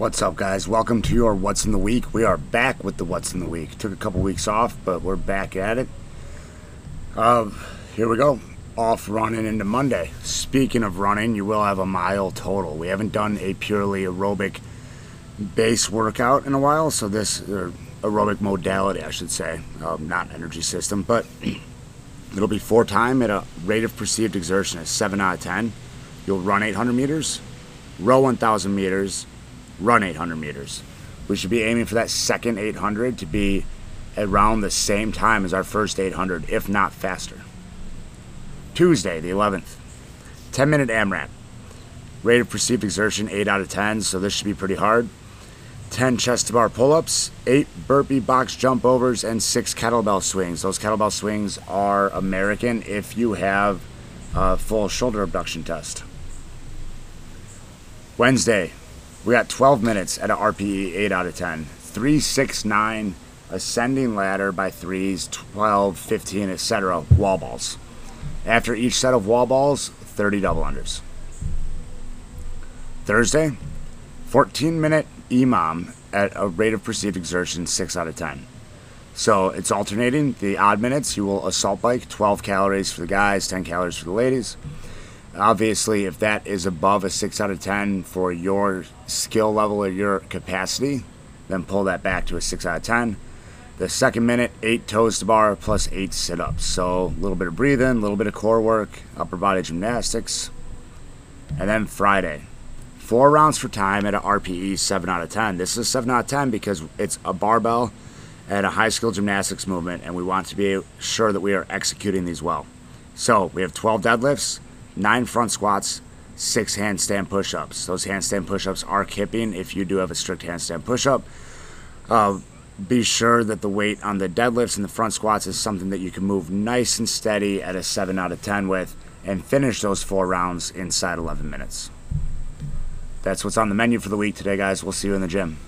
What's up, guys? Welcome to your What's in the Week. We are back with the What's in the Week. Took a couple weeks off, but we're back at it. Uh, here we go. Off running into Monday. Speaking of running, you will have a mile total. We haven't done a purely aerobic base workout in a while, so this or aerobic modality, I should say, um, not energy system, but it'll be four time at a rate of perceived exertion of seven out of ten. You'll run 800 meters, row 1,000 meters, run 800 meters. We should be aiming for that second 800 to be around the same time as our first 800, if not faster. Tuesday, the 11th, 10 minute AMRAP. Rate of perceived exertion 8 out of 10, so this should be pretty hard. 10 chest to bar pull ups, 8 burpee box jump overs, and 6 kettlebell swings. Those kettlebell swings are American if you have a full shoulder abduction test. Wednesday, we got 12 minutes at a RPE 8 out of 10. 3, 6, 9, ascending ladder by threes, 12, 15, etc. Wall balls. After each set of wall balls, 30 double unders. Thursday, 14 minute EMOM at a rate of perceived exertion 6 out of 10. So it's alternating. The odd minutes, you will assault bike, 12 calories for the guys, 10 calories for the ladies. Obviously, if that is above a 6 out of 10 for your skill level or your capacity, then pull that back to a 6 out of 10. The second minute, 8 toes to bar plus 8 sit ups. So a little bit of breathing, a little bit of core work, upper body gymnastics. And then Friday, four rounds for time at a RPE 7 out of 10. This is 7 out of 10 because it's a barbell at a high skill gymnastics movement, and we want to be sure that we are executing these well. So we have 12 deadlifts, nine front squats, six handstand push ups. Those handstand push ups are kipping if you do have a strict handstand push up. Uh, be sure that the weight on the deadlifts and the front squats is something that you can move nice and steady at a 7 out of 10 with and finish those four rounds inside 11 minutes. That's what's on the menu for the week today, guys. We'll see you in the gym.